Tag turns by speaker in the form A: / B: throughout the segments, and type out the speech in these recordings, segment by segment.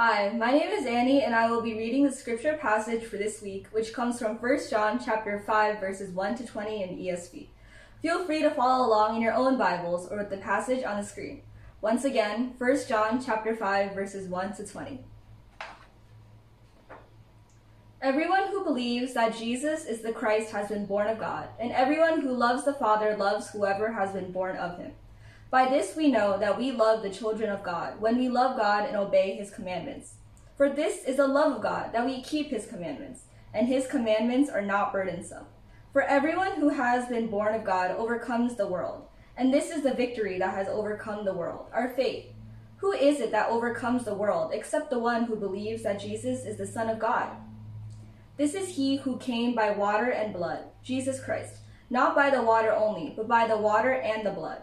A: Hi, my name is Annie and I will be reading the scripture passage for this week, which comes from 1 John chapter 5 verses 1 to 20 in ESV. Feel free to follow along in your own Bibles or with the passage on the screen. Once again, 1 John chapter 5 verses 1 to 20. Everyone who believes that Jesus is the Christ has been born of God, and everyone who loves the Father loves whoever has been born of him. By this we know that we love the children of God, when we love God and obey his commandments. For this is the love of God, that we keep his commandments, and his commandments are not burdensome. For everyone who has been born of God overcomes the world, and this is the victory that has overcome the world, our faith. Who is it that overcomes the world, except the one who believes that Jesus is the Son of God? This is he who came by water and blood, Jesus Christ, not by the water only, but by the water and the blood.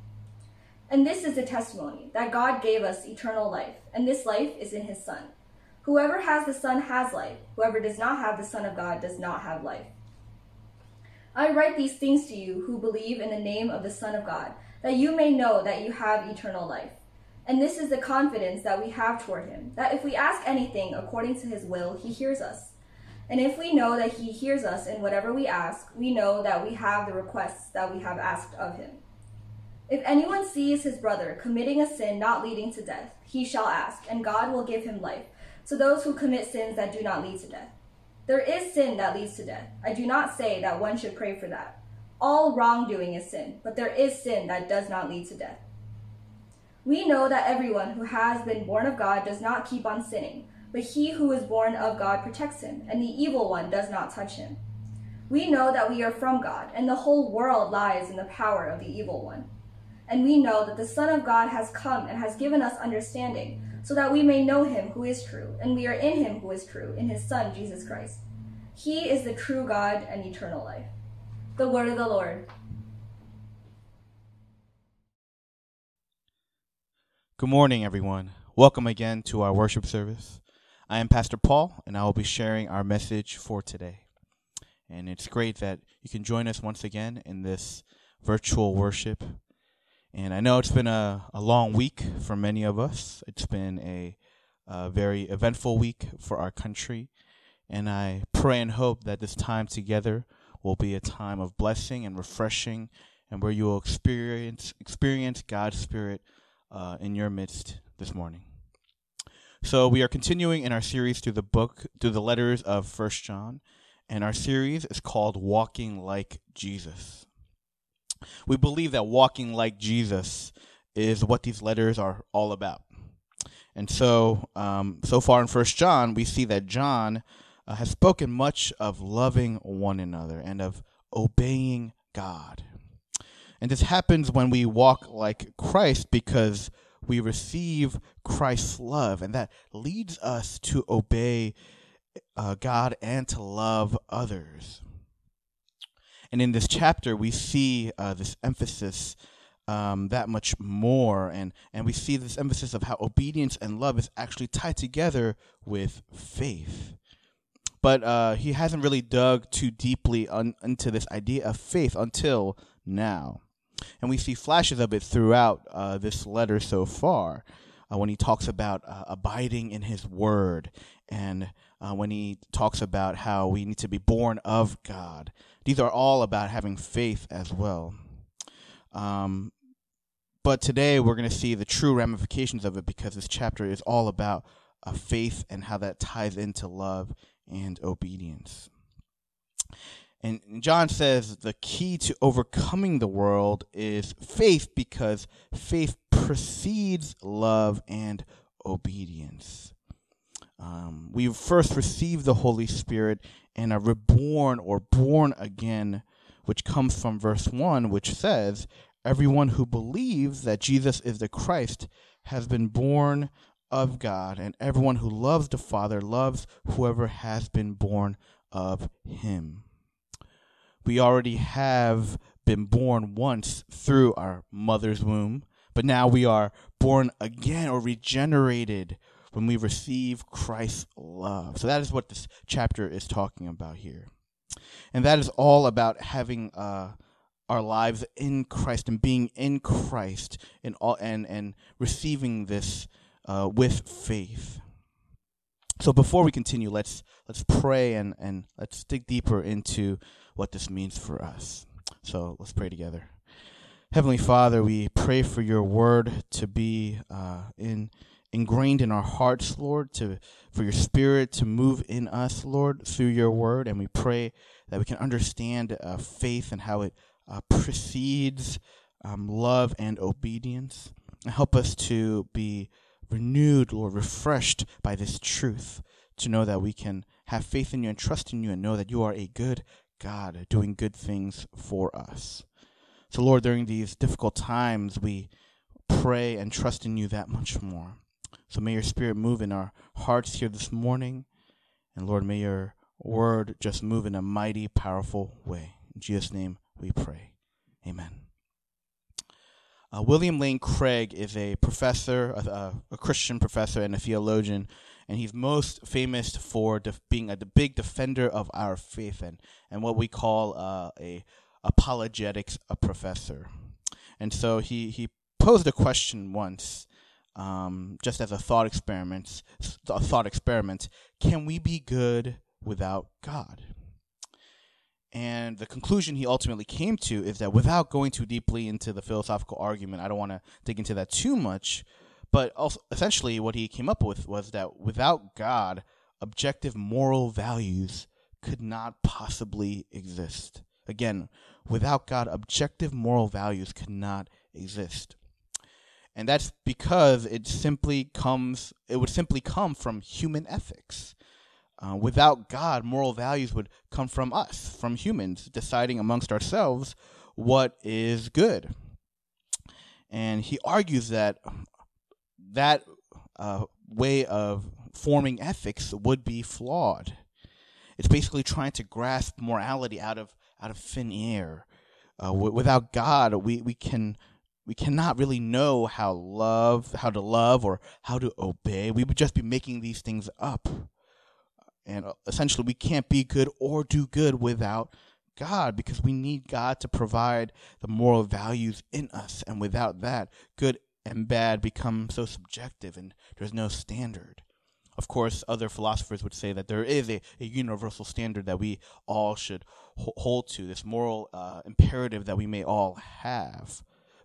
A: And this is the testimony that God gave us eternal life, and this life is in his Son. Whoever has the Son has life. Whoever does not have the Son of God does not have life. I write these things to you who believe in the name of the Son of God, that you may know that you have eternal life. And this is the confidence that we have toward him, that if we ask anything according to his will, he hears us. And if we know that he hears us in whatever we ask, we know that we have the requests that we have asked of him. If anyone sees his brother committing a sin not leading to death, he shall ask, and God will give him life to those who commit sins that do not lead to death. There is sin that leads to death. I do not say that one should pray for that. All wrongdoing is sin, but there is sin that does not lead to death. We know that everyone who has been born of God does not keep on sinning, but he who is born of God protects him, and the evil one does not touch him. We know that we are from God, and the whole world lies in the power of the evil one. And we know that the Son of God has come and has given us understanding, so that we may know him who is true, and we are in him who is true, in his Son, Jesus Christ. He is the true God and eternal life. The word of the Lord.
B: Good morning, everyone. Welcome again to our worship service. I am Pastor Paul, and I will be sharing our message for today. And it's great that you can join us once again in this virtual worship and I know it's been a, a long week for many of us. It's been a, a very eventful week for our country. And I pray and hope that this time together will be a time of blessing and refreshing and where you will experience experience God's Spirit uh, in your midst this morning. So we are continuing in our series through the book, through the letters of First John, and our series is called Walking Like Jesus. We believe that walking like Jesus is what these letters are all about. And so, um, so far in First John, we see that John uh, has spoken much of loving one another and of obeying God. And this happens when we walk like Christ because we receive Christ's love, and that leads us to obey uh, God and to love others. And in this chapter, we see uh, this emphasis um, that much more, and and we see this emphasis of how obedience and love is actually tied together with faith. But uh, he hasn't really dug too deeply into this idea of faith until now, and we see flashes of it throughout uh, this letter so far. Uh, when he talks about uh, abiding in his word, and uh, when he talks about how we need to be born of God, these are all about having faith as well. Um, but today we're going to see the true ramifications of it because this chapter is all about uh, faith and how that ties into love and obedience. And John says the key to overcoming the world is faith because faith precedes love and obedience. Um, we first receive the Holy Spirit and are reborn or born again, which comes from verse 1, which says, Everyone who believes that Jesus is the Christ has been born of God, and everyone who loves the Father loves whoever has been born of him. We already have been born once through our mother's womb, but now we are born again or regenerated when we receive Christ's love. So that is what this chapter is talking about here. And that is all about having uh, our lives in Christ and being in Christ and all and and receiving this uh, with faith. So before we continue, let's let's pray and and let's dig deeper into what this means for us. So let's pray together. Heavenly Father, we pray for your word to be uh, in ingrained in our hearts, Lord, to for your spirit to move in us, Lord, through your word, and we pray that we can understand uh, faith and how it uh, precedes um, love and obedience. And help us to be renewed, Lord, refreshed by this truth, to know that we can have faith in you and trust in you and know that you are a good God doing good things for us. So, Lord, during these difficult times, we pray and trust in you that much more. So, may your spirit move in our hearts here this morning. And, Lord, may your word just move in a mighty, powerful way. In Jesus' name we pray. Amen. Uh, William Lane Craig is a professor, a, a, Christian professor, and a theologian, and he's most famous for def- being a big defender of our faith and, and what we call uh, a apologetics a professor. And so he, he posed a question once, um, just as a thought experiment. A thought experiment: Can we be good without God? And the conclusion he ultimately came to is that without going too deeply into the philosophical argument, I don't want to dig into that too much, but also essentially what he came up with was that without God, objective moral values could not possibly exist. Again, without God, objective moral values could not exist. And that's because it simply comes it would simply come from human ethics. Uh, without God, moral values would come from us, from humans, deciding amongst ourselves what is good. And he argues that that uh, way of forming ethics would be flawed. It's basically trying to grasp morality out of out of thin air. Uh, w- without God, we, we can we cannot really know how love, how to love, or how to obey. We would just be making these things up. And uh, essentially, we can't be good or do good without God because we need God to provide the moral values in us. And without that, good and bad become so subjective and there's no standard. Of course, other philosophers would say that there is a, a universal standard that we all should ho- hold to, this moral uh, imperative that we may all have.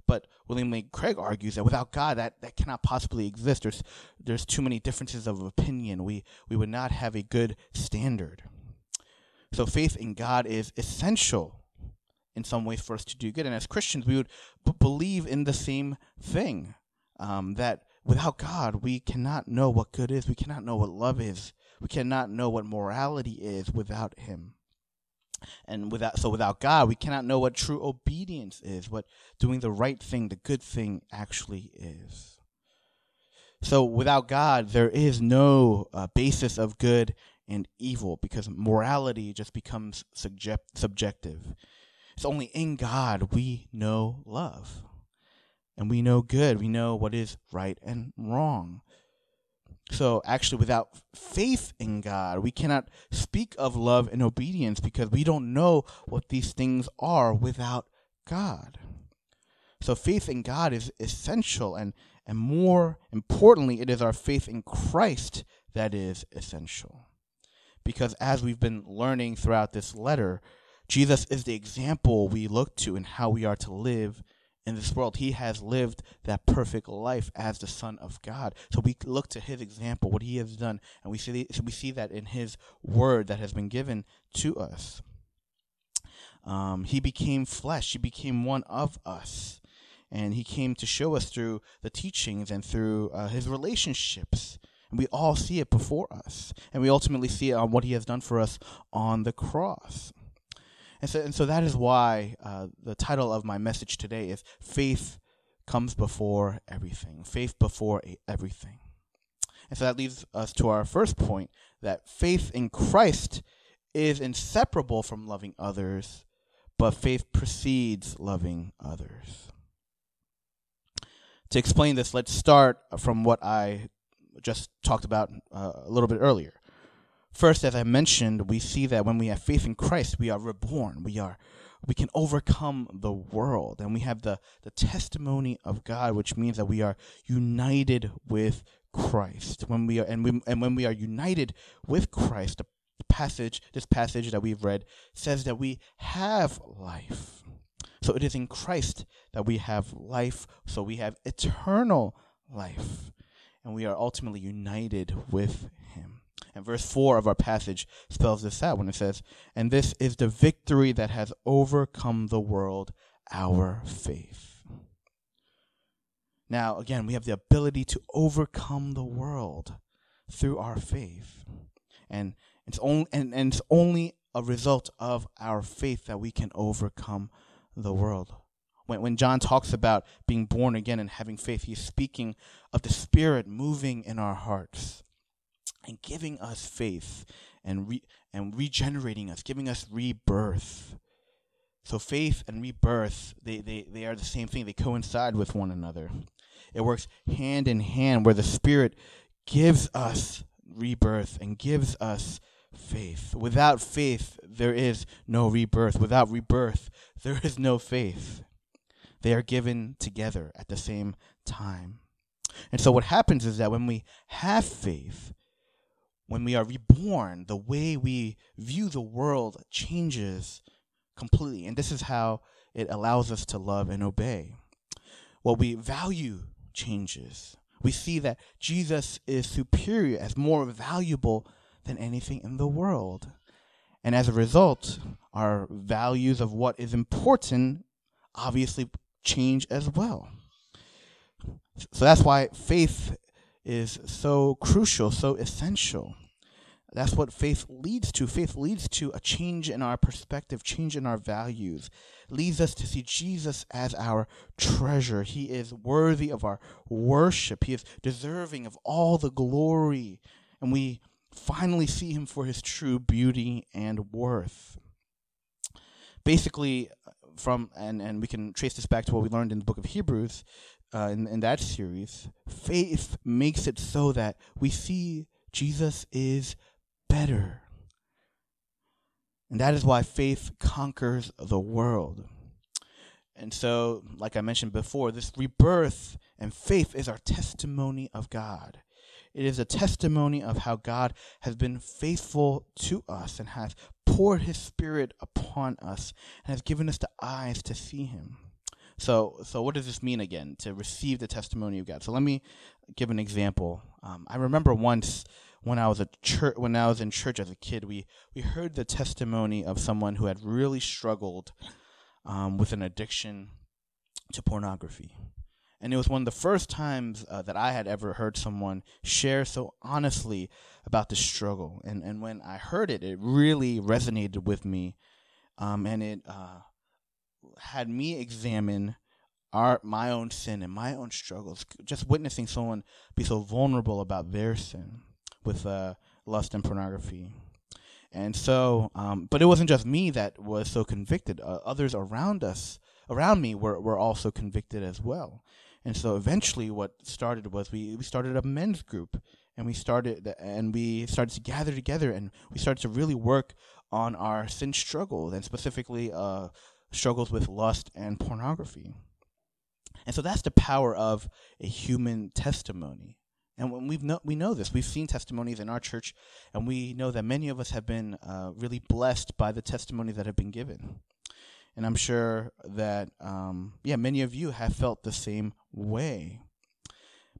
B: But William Lane Craig argues that without God, that, that cannot possibly exist. There's there's too many differences of opinion. We we would not have a good standard. So faith in God is essential in some ways for us to do good. And as Christians, we would b- believe in the same thing um, that without God, we cannot know what good is. We cannot know what love is. We cannot know what morality is without Him and without so without God, we cannot know what true obedience is, what doing the right thing, the good thing actually is. So without God, there is no uh, basis of good and evil because morality just becomes subject- subjective. It's only in God we know love. And we know good. We know what is right and wrong. So, actually, without faith in God, we cannot speak of love and obedience because we don't know what these things are without God. So, faith in God is essential, and, and more importantly, it is our faith in Christ that is essential. Because as we've been learning throughout this letter, Jesus is the example we look to in how we are to live in this world. He has lived that perfect life as the Son of God. So we look to his example, what he has done, and we see we see that in his word that has been given to us. Um, he became flesh. He became one of us, and he came to show us through the teachings and through uh, his relationships. And we all see it before us, and we ultimately see it on what he has done for us on the cross. And so, and so that is why uh, the title of my message today is Faith Comes Before Everything. Faith Before Everything. And so that leads us to our first point that faith in Christ is inseparable from loving others, but faith precedes loving others. To explain this, let's start from what I just talked about uh, a little bit earlier. First, as I mentioned, we see that when we have faith in Christ, we are reborn. We are we can overcome the world and we have the, the testimony of God, which means that we are united with Christ. When we are and we and when we are united with Christ, the passage, this passage that we've read says that we have life. So it is in Christ that we have life, so we have eternal life. And we are ultimately united with him. And verse 4 of our passage spells this out when it says, And this is the victory that has overcome the world, our faith. Now, again, we have the ability to overcome the world through our faith. And it's only and, and it's only a result of our faith that we can overcome the world. When when John talks about being born again and having faith, he's speaking of the Spirit moving in our hearts and giving us faith and re- and regenerating us, giving us rebirth. So faith and rebirth, they, they, they are the same thing. They coincide with one another. It works hand in hand where the Spirit gives us rebirth and gives us faith. Without faith, there is no rebirth. Without rebirth, there is no faith. They are given together at the same time. And so, what happens is that when we have faith, when we are reborn, the way we view the world changes completely. And this is how it allows us to love and obey. What we value changes. We see that Jesus is superior, as more valuable than anything in the world. And as a result, our values of what is important obviously change as well. So that's why faith is so crucial, so essential. That's what faith leads to. Faith leads to a change in our perspective, change in our values, leads us to see Jesus as our treasure. He is worthy of our worship. He is deserving of all the glory. And we finally see him for his true beauty and worth. Basically, from and, and we can trace this back to what we learned in the book of Hebrews, uh, in, in that series, faith makes it so that we see Jesus is better. And that is why faith conquers the world. And so, like I mentioned before, this rebirth and faith is our testimony of God. It is a testimony of how God has been faithful to us and has poured his spirit upon us and has given us the eyes to see him. So, so what does this mean again? To receive the testimony of God. So let me give an example. Um, I remember once when I was a church, when I was in church as a kid, we we heard the testimony of someone who had really struggled um, with an addiction to pornography. And it was one of the first times uh, that I had ever heard someone share so honestly about the struggle. And, and when I heard it, it really resonated with me. Um, and it uh, had me examine our my own sin and my own struggles. Just witnessing someone be so vulnerable about their sin with uh, lust and pornography. And so, um, but it wasn't just me that was so convicted. Uh, others around us, around me, were, were also convicted as well. And so eventually what started was we, we started a men's group and we started and we started to gather together and we started to really work on our sin struggles and specifically uh, struggles with lust and pornography. And so that's the power of a human testimony. And when we've know, we know this, we've seen testimonies in our church, and we know that many of us have been uh, really blessed by the testimonies that have been given. And I'm sure that, um, yeah, many of you have felt the same way.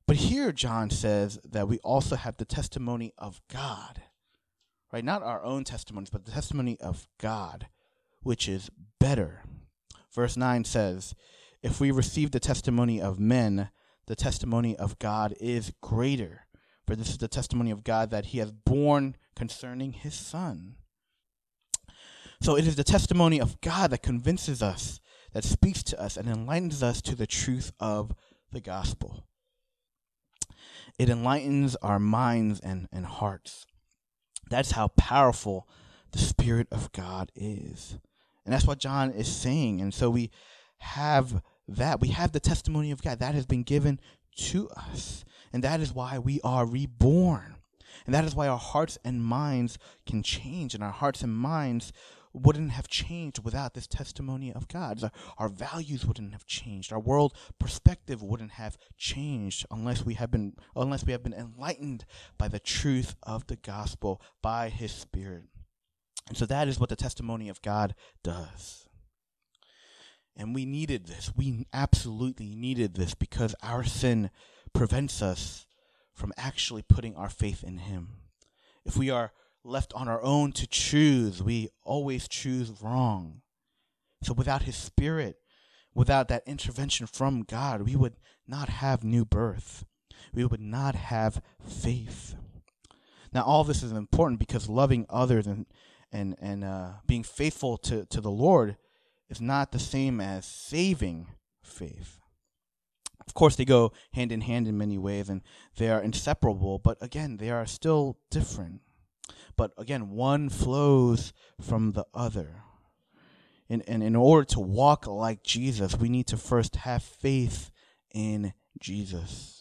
B: But here, John says that we also have the testimony of God, right? Not our own testimonies, but the testimony of God, which is better. Verse 9 says, If we receive the testimony of men, the testimony of God is greater. For this is the testimony of God that he has borne concerning his Son. So it is the testimony of God that convinces us, that speaks to us, and enlightens us to the truth of the gospel. it enlightens our minds and, and hearts. That's how powerful the Spirit of God is. And that's what John is saying. And so we have that. We have the testimony of God that has been given to us. And that is why we are reborn. And that is why our hearts and minds can change. And our hearts and minds wouldn't have changed without this testimony of God. Our, our, values wouldn't have changed. Our world perspective wouldn't have changed unless we have been unless we have been enlightened by the truth of the gospel by his spirit. And so that is what the testimony of God does. And we needed this. We absolutely needed this because our sin prevents us from actually putting our faith in him. If we are left on our own to choose, we always choose wrong. So without His Spirit, without that intervention from God, we would not have new birth. We would not have faith. Now, all this is important because loving others and and and uh, being faithful to to the Lord is not the same as saving faith. Of course, they go hand in hand in many ways, and they are inseparable. But again, they are still different. But again, one flows from the other. And, and in order to walk like Jesus, we need to first have faith in Jesus.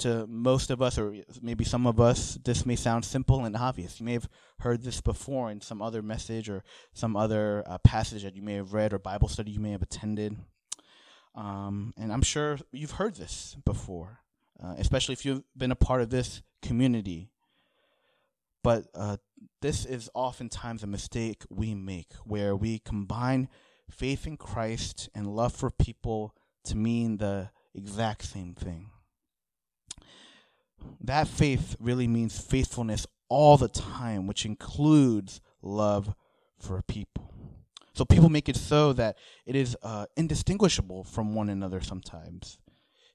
B: To most of us, or maybe some of us, this may sound simple and obvious. You may have heard this before in some other message or some other uh, passage that you may have read or Bible study you may have attended. Um, and I'm sure you've heard this before, uh, especially if you've been a part of this community. But uh, this is oftentimes a mistake we make where we combine faith in Christ and love for people to mean the exact same thing. That faith really means faithfulness all the time, which includes love for people. So people make it so that it is uh, indistinguishable from one another sometimes.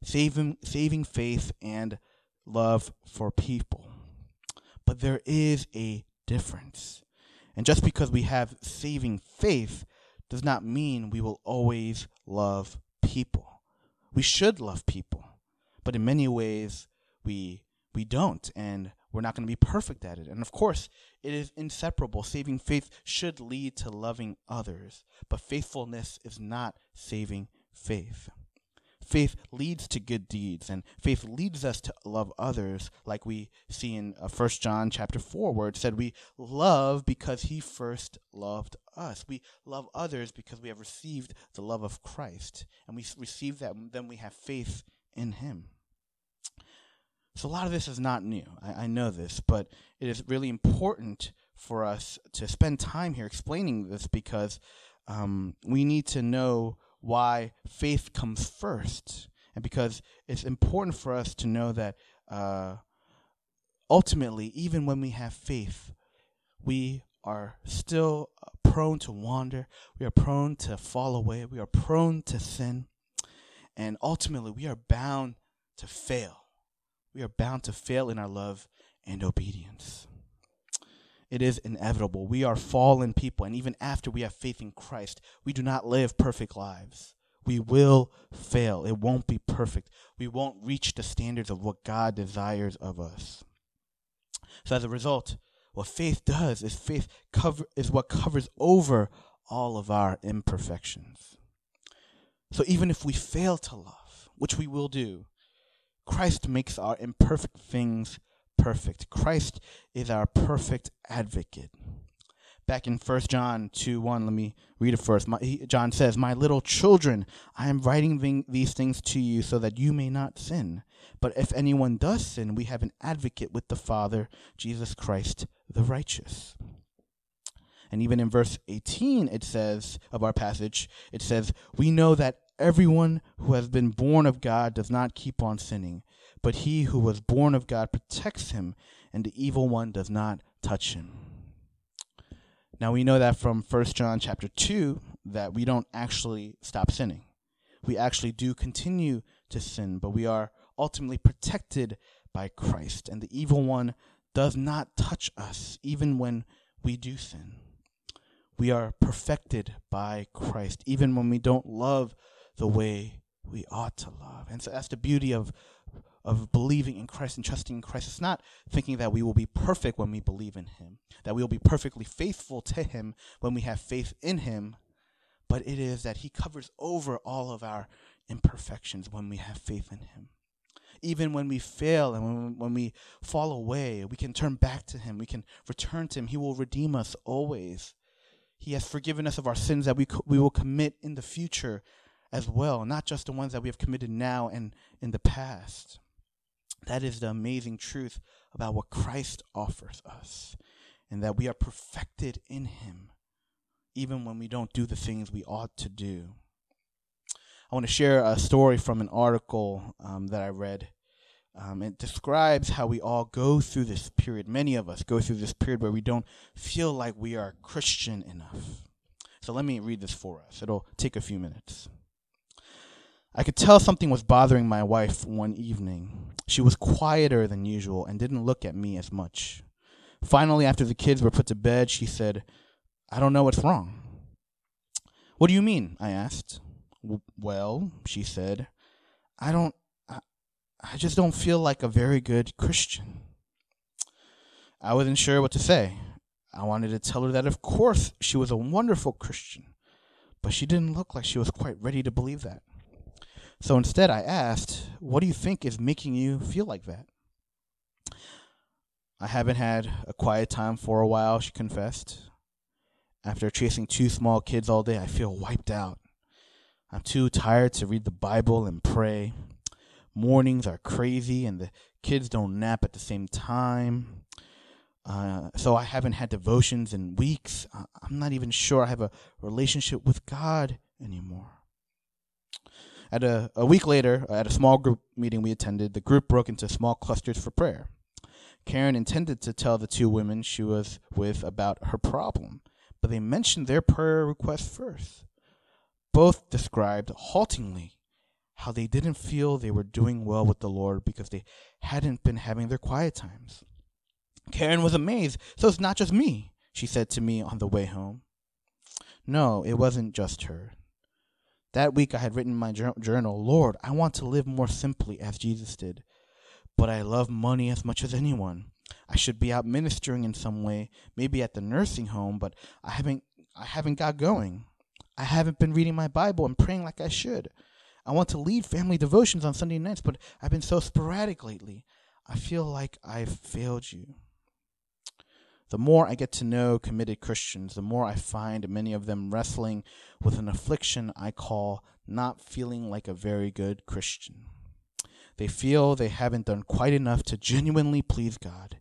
B: Saving, saving faith and love for people. But there is a difference. And just because we have saving faith does not mean we will always love people. We should love people, but in many ways we we don't and we're not going to be perfect at it. And of course, it is inseparable. Saving faith should lead to loving others, but faithfulness is not saving faith faith leads to good deeds and faith leads us to love others like we see in uh, First John chapter 4 where it said we love because he first loved us we love others because we have received the love of Christ and we receive that then we have faith in him so a lot of this is not new I, I know this but it is really important for us to spend time here explaining this because um, we need to know why faith comes first, and because it's important for us to know that uh, ultimately, even when we have faith, we are still prone to wander. We are prone to fall away. We are prone to sin. And ultimately, we are bound to fail. We are bound to fail in our love and obedience it is inevitable. We are fallen people, and even after we have faith in Christ, we do not live perfect lives. We will fail. It won't be perfect. We won't reach the standards of what God desires of us. So as a result, what faith does is faith cover is what covers over all of our imperfections. So even if we fail to love, which we will do, Christ makes our imperfect things perfect. Christ is our perfect advocate. Back in 1 John 2 1, let me read it first. My, he, John says, My little children, I am writing these things to you so that you may not sin. But if anyone does sin, we have an advocate with the Father, Jesus Christ the righteous. And even in verse 18, it says, of our passage, it says, We know that everyone who has been born of God does not keep on sinning, but he who was born of God protects him, and the evil one does not touch him. Now we know that from 1 John chapter 2 that we don't actually stop sinning. We actually do continue to sin, but we are ultimately protected by Christ, and the evil one does not touch us even when we do sin. We are perfected by Christ, even when we don't love the way we ought to love. And so that's the beauty of of believing in Christ and trusting in Christ. It's not thinking that we will be perfect when we believe in Him, that we will be perfectly faithful to Him when we have faith in Him, but it is that He covers over all of our imperfections when we have faith in Him. Even when we fail and when, when we fall away, we can turn back to Him. We can return to Him. He will redeem us always. He has forgiven us of our sins that we, co- we will commit in the future as well, not just the ones that we have committed now and in the past. That is the amazing truth about what Christ offers us, and that we are perfected in Him, even when we don't do the things we ought to do. I want to share a story from an article um, that I read. Um, it describes how we all go through this period. Many of us go through this period where we don't feel like we are Christian enough. So let me read this for us. It'll take a few minutes. I could tell something was bothering my wife one evening. She was quieter than usual and didn't look at me as much. Finally, after the kids were put to bed, she said, I don't know what's wrong. What do you mean? I asked. Well, she said, I don't, I, I just don't feel like a very good Christian. I wasn't sure what to say. I wanted to tell her that, of course, she was a wonderful Christian, but she didn't look like she was quite ready to believe that. So instead, I asked, What do you think is making you feel like that? I haven't had a quiet time for a while, she confessed. After chasing two small kids all day, I feel wiped out. I'm too tired to read the Bible and pray. Mornings are crazy, and the kids don't nap at the same time. Uh, so I haven't had devotions in weeks. I'm not even sure I have a relationship with God anymore. At a, a week later, uh, at a small group meeting we attended, the group broke into small clusters for prayer. Karen intended to tell the two women she was with about her problem, but they mentioned their prayer request first. Both described haltingly how they didn't feel they were doing well with the Lord because they hadn't been having their quiet times. Karen was amazed. So it's not just me, she said to me on the way home. No, it wasn't just her. That week I had written in my journal, Lord, I want to live more simply as Jesus did. But I love money as much as anyone. I should be out ministering in some way, maybe at the nursing home, but I haven't I haven't got going. I haven't been reading my Bible and praying like I should. I want to lead family devotions on Sunday nights, but I've been so sporadic lately. I feel like I've failed you. The more I get to know committed Christians, the more I find many of them wrestling with an affliction I call not feeling like a very good Christian. They feel they haven't done quite enough to genuinely please God.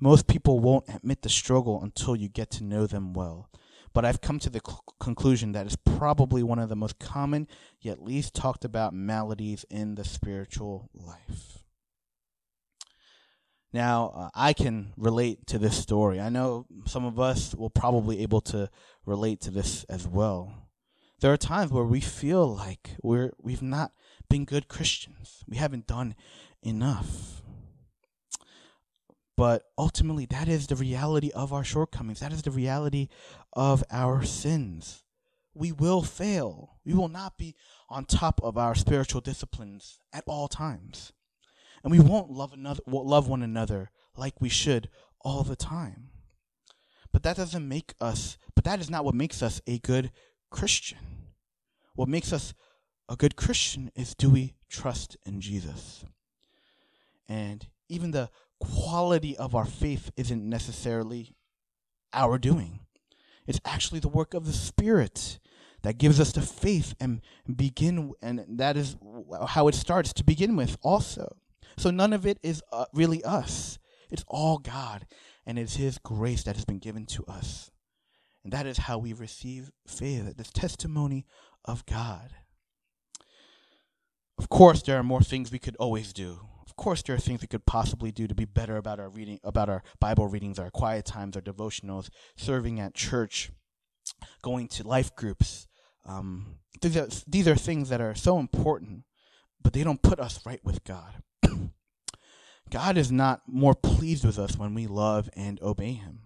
B: Most people won't admit the struggle until you get to know them well. But I've come to the cl- conclusion that it's probably one of the most common yet least talked about maladies in the spiritual life. Now, uh, I can relate to this story. I know some of us will probably able to relate to this as well. There are times where we feel like we're we've not been good Christians. We haven't done enough. But ultimately, that is the reality of our shortcomings. That is the reality of our sins. We will fail. We will not be on top of our spiritual disciplines at all times and we won't love another love one another like we should all the time. But that doesn't make us but that is not what makes us a good Christian. What makes us a good Christian is do we trust in Jesus? And even the quality of our faith isn't necessarily our doing. It's actually the work of the Spirit that gives us the faith and begin and that is how it starts to begin with also so none of it is uh, really us. It's all God, and it's His grace that has been given to us. And that is how we receive faith, this testimony of God. Of course, there are more things we could always do. Of course, there are things we could possibly do to be better about our reading, about our Bible readings, our quiet times, our devotionals, serving at church, going to life groups. Um, these are these are things that are so important, but they don't put us right with God. God is not more pleased with us when we love and obey Him.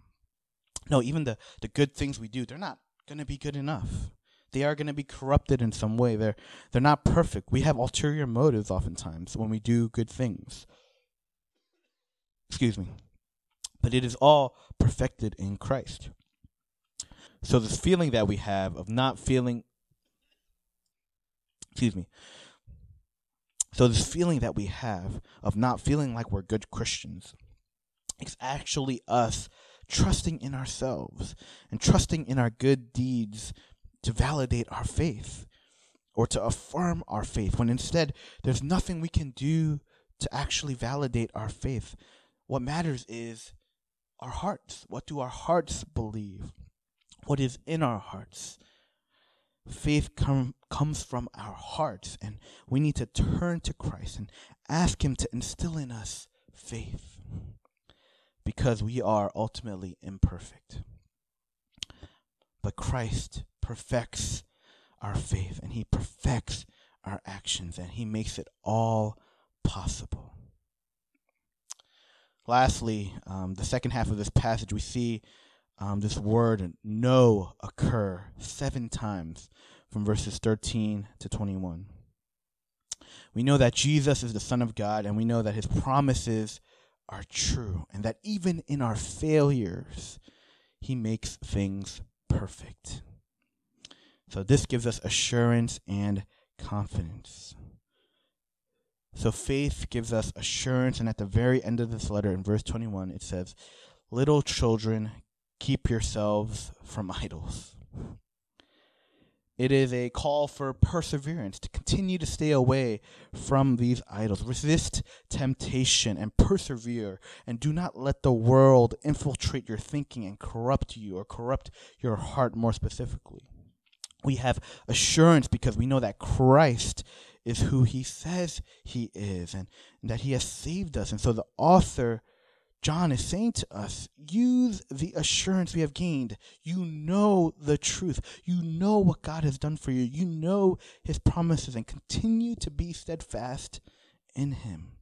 B: No, even the, the good things we do, they're not going to be good enough. They are going to be corrupted in some way. They're they're not perfect. We have ulterior motives oftentimes when we do good things. Excuse me. But it is all perfected in Christ. So this feeling that we have of not feeling excuse me. So this feeling that we have of not feeling like we're good Christians it's actually us trusting in ourselves and trusting in our good deeds to validate our faith or to affirm our faith when instead there's nothing we can do to actually validate our faith. What matters is our hearts. What do our hearts believe? What is in our hearts? Faith com- comes from our hearts, and we need to turn to Christ and ask Him to instill in us faith because we are ultimately imperfect. But Christ perfects our faith and He perfects our actions and He makes it all possible. Lastly, um, the second half of this passage, we see um, this word know occur seven times from verses 13 to 21. We know that Jesus is the Son of God, and we know that his promises are true, and that even in our failures, He makes things perfect. So, this gives us assurance and confidence. So, faith gives us assurance, and at the very end of this letter, in verse 21, it says, Little children, keep yourselves from idols. It is a call for perseverance to continue to stay away from these idols. Resist temptation and persevere, and do not let the world infiltrate your thinking and corrupt you or corrupt your heart more specifically. We have assurance because we know that Christ is who he says he is and, and that he has saved us. And so the author John is saying to us, use the assurance we have gained. You know the truth. You know what God has done for you. You know his promises and continue to be steadfast in him.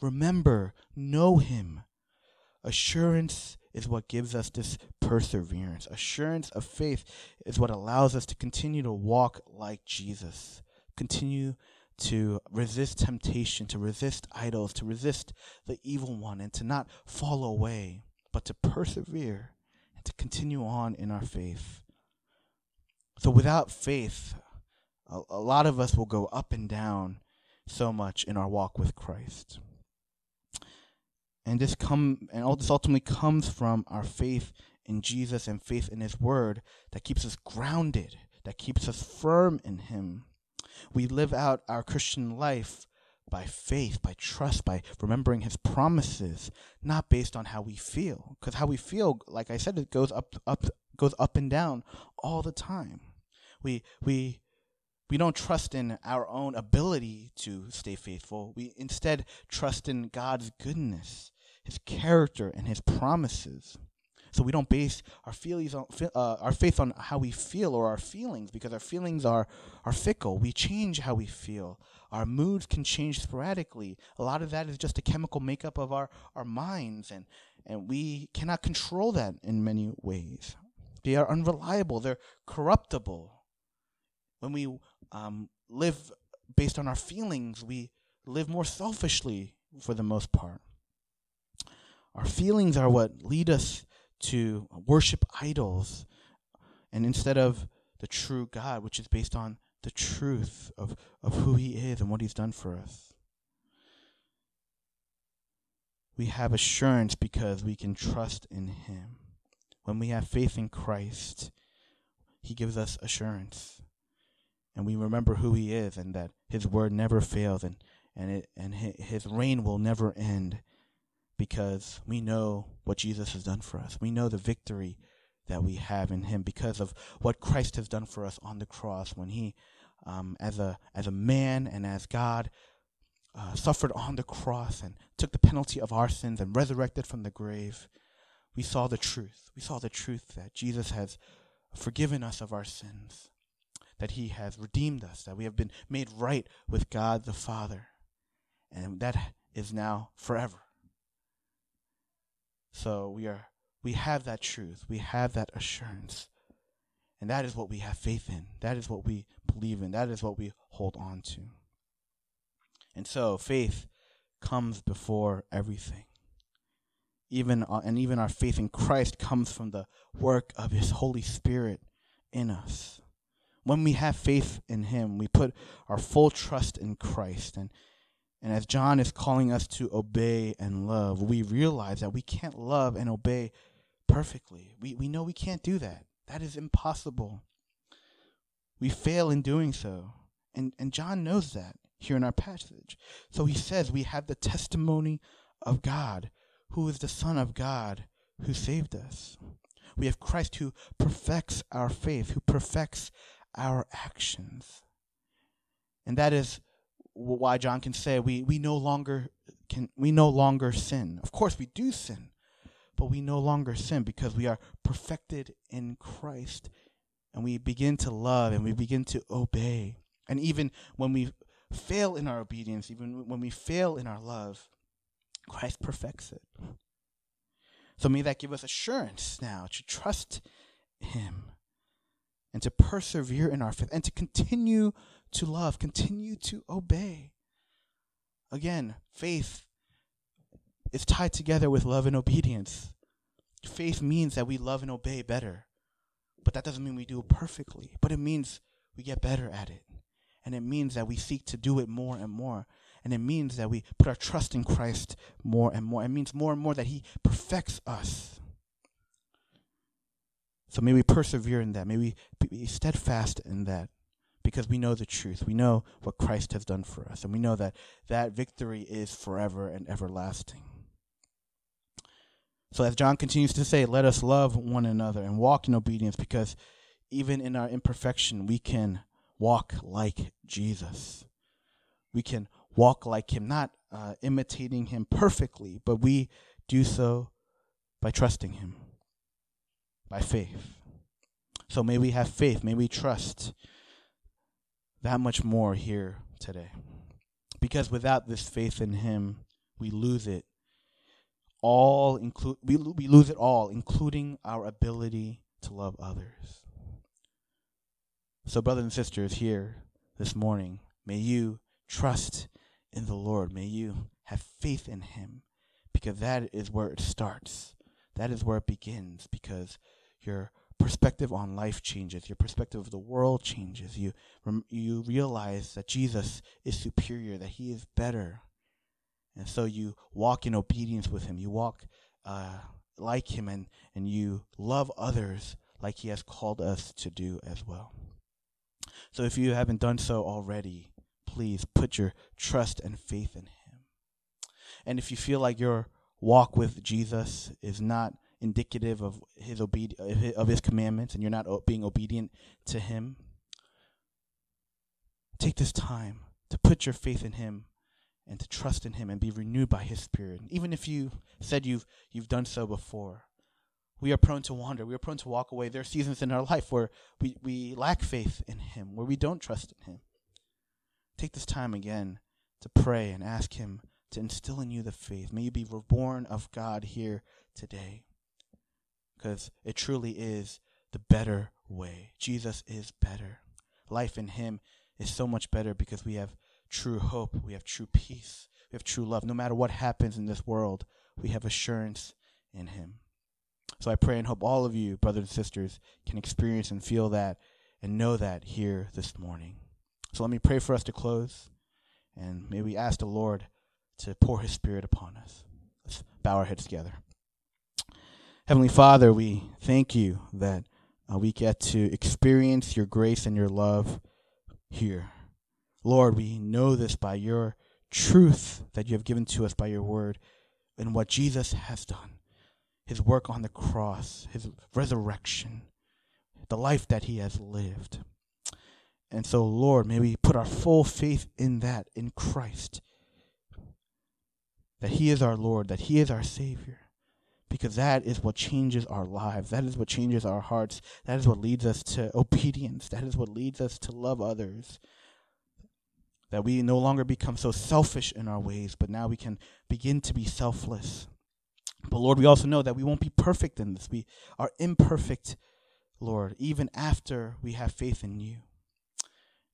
B: Remember, know him. Assurance is what gives us this perseverance. Assurance of faith is what allows us to continue to walk like Jesus. Continue to resist temptation, to resist idols, to resist the evil one, and to not fall away, but to persevere and to continue on in our faith. So, without faith, a, a lot of us will go up and down so much in our walk with Christ. And this come and all this ultimately comes from our faith in Jesus and faith in His Word that keeps us grounded, that keeps us firm in Him. We live out our Christian life by faith, by trust, by remembering his promises, not based on how we feel. Because how we feel, like I said, it goes up up goes up and down all the time. We we we don't trust in our own ability to stay faithful. We instead trust in God's goodness, his character, and his promises. So we don't base our feelings on uh, our faith on how we feel or our feelings because our feelings are are fickle. We change how we feel. Our moods can change sporadically. A lot of that is just a chemical makeup of our our minds and and we cannot control that in many ways. They are unreliable. They're corruptible. When we um, live based on our feelings, we live more selfishly for the most part. Our feelings are what lead us to worship idols and instead of the true God, which is based on the truth of, of who He is and what He's done for us. We have assurance because we can trust in Him. When we have faith in Christ, He gives us assurance. And we remember who He is and that His word never fails and, and, it, and His reign will never end because we know what Jesus has done for us. We know the victory that we have in Him because of what Christ has done for us on the cross when He, um, as a as a man and as God, uh, suffered on the cross and took the penalty of our sins and resurrected from the grave. We saw the truth. We saw the truth that Jesus has forgiven us of our sins, that He has redeemed us, that we have been made right with God the Father, and that is now forever. So we are we have that truth. We have that assurance. And that is what we have faith in. That is what we believe in. That is what we hold on to. And so faith comes before everything. Even uh, and even our faith in Christ comes from the work of his Holy Spirit in us. When we have faith in him, we put our full trust in Christ and and as John is calling us to obey and love, we realize that we can't love and obey perfectly. We, we know we can't do that. That is impossible. We fail in doing so. And, and John knows that here in our passage. So he says we have the testimony of God, who is the Son of God, who saved us. We have Christ who perfects our faith, who perfects our actions. And that is why John can say we, we no longer can we no longer sin. Of course we do sin, but we no longer sin because we are perfected in Christ and we begin to love and we begin to obey. And even when we fail in our obedience, even when we fail in our love, Christ perfects it. So may that give us assurance now to trust him and to persevere in our faith and to continue to love, continue to obey. Again, faith is tied together with love and obedience. Faith means that we love and obey better. But that doesn't mean we do it perfectly, but it means we get better at it. And it means that we seek to do it more and more. And it means that we put our trust in Christ more and more. It means more and more that He perfects us. So may we persevere in that. May we be steadfast in that because we know the truth. We know what Christ has done for us. And we know that that victory is forever and everlasting. So as John continues to say, let us love one another and walk in obedience because even in our imperfection, we can walk like Jesus. We can walk like him, not uh, imitating him perfectly, but we do so by trusting him by faith. So may we have faith, may we trust that much more here today. Because without this faith in Him, we lose it all, include we, we lose it all, including our ability to love others. So, brothers and sisters, here this morning, may you trust in the Lord. May you have faith in Him, because that is where it starts. That is where it begins, because your perspective on life changes, your perspective of the world changes. You you realize that Jesus is superior, that He is better, and so you walk in obedience with Him. You walk uh, like Him, and and you love others like He has called us to do as well. So if you haven't done so already, please put your trust and faith in Him. And if you feel like your walk with Jesus is not indicative of his obedi- of his commandments and you're not being obedient to him take this time to put your faith in him and to trust in him and be renewed by his spirit. Even if you said you've you've done so before we are prone to wander. We are prone to walk away. There are seasons in our life where we, we lack faith in him where we don't trust in him. Take this time again to pray and ask him to instill in you the faith. May you be reborn of god here today because it truly is the better way. Jesus is better. Life in Him is so much better because we have true hope, we have true peace, we have true love. No matter what happens in this world, we have assurance in Him. So I pray and hope all of you, brothers and sisters, can experience and feel that and know that here this morning. So let me pray for us to close, and may we ask the Lord to pour His Spirit upon us. Let's bow our heads together. Heavenly Father, we thank you that uh, we get to experience your grace and your love here. Lord, we know this by your truth that you have given to us by your word and what Jesus has done his work on the cross, his resurrection, the life that he has lived. And so, Lord, may we put our full faith in that, in Christ, that he is our Lord, that he is our Savior because that is what changes our lives. That is what changes our hearts. That is what leads us to obedience. That is what leads us to love others. That we no longer become so selfish in our ways, but now we can begin to be selfless. But Lord, we also know that we won't be perfect in this. We are imperfect Lord, even after we have faith in you.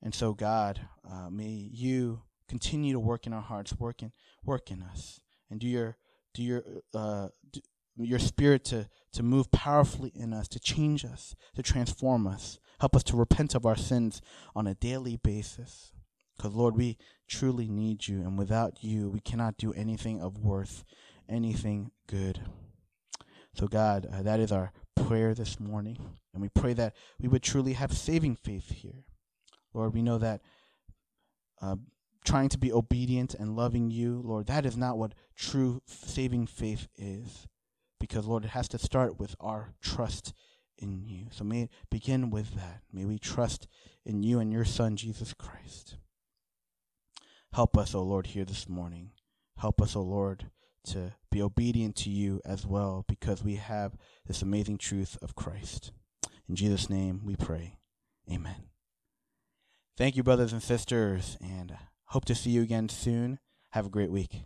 B: And so, God, uh, may you continue to work in our hearts, work in, work in us, and do your do your uh, your spirit to to move powerfully in us, to change us, to transform us. Help us to repent of our sins on a daily basis. Because, Lord, we truly need you, and without you, we cannot do anything of worth, anything good. So, God, uh, that is our prayer this morning. And we pray that we would truly have saving faith here. Lord, we know that uh, trying to be obedient and loving you, Lord, that is not what true saving faith is. Because, Lord, it has to start with our trust in you. So may it begin with that. May we trust in you and your Son, Jesus Christ. Help us, O oh Lord, here this morning. Help us, O oh Lord, to be obedient to you as well because we have this amazing truth of Christ. In Jesus' name we pray. Amen. Thank you, brothers and sisters, and hope to see you again soon. Have a great week.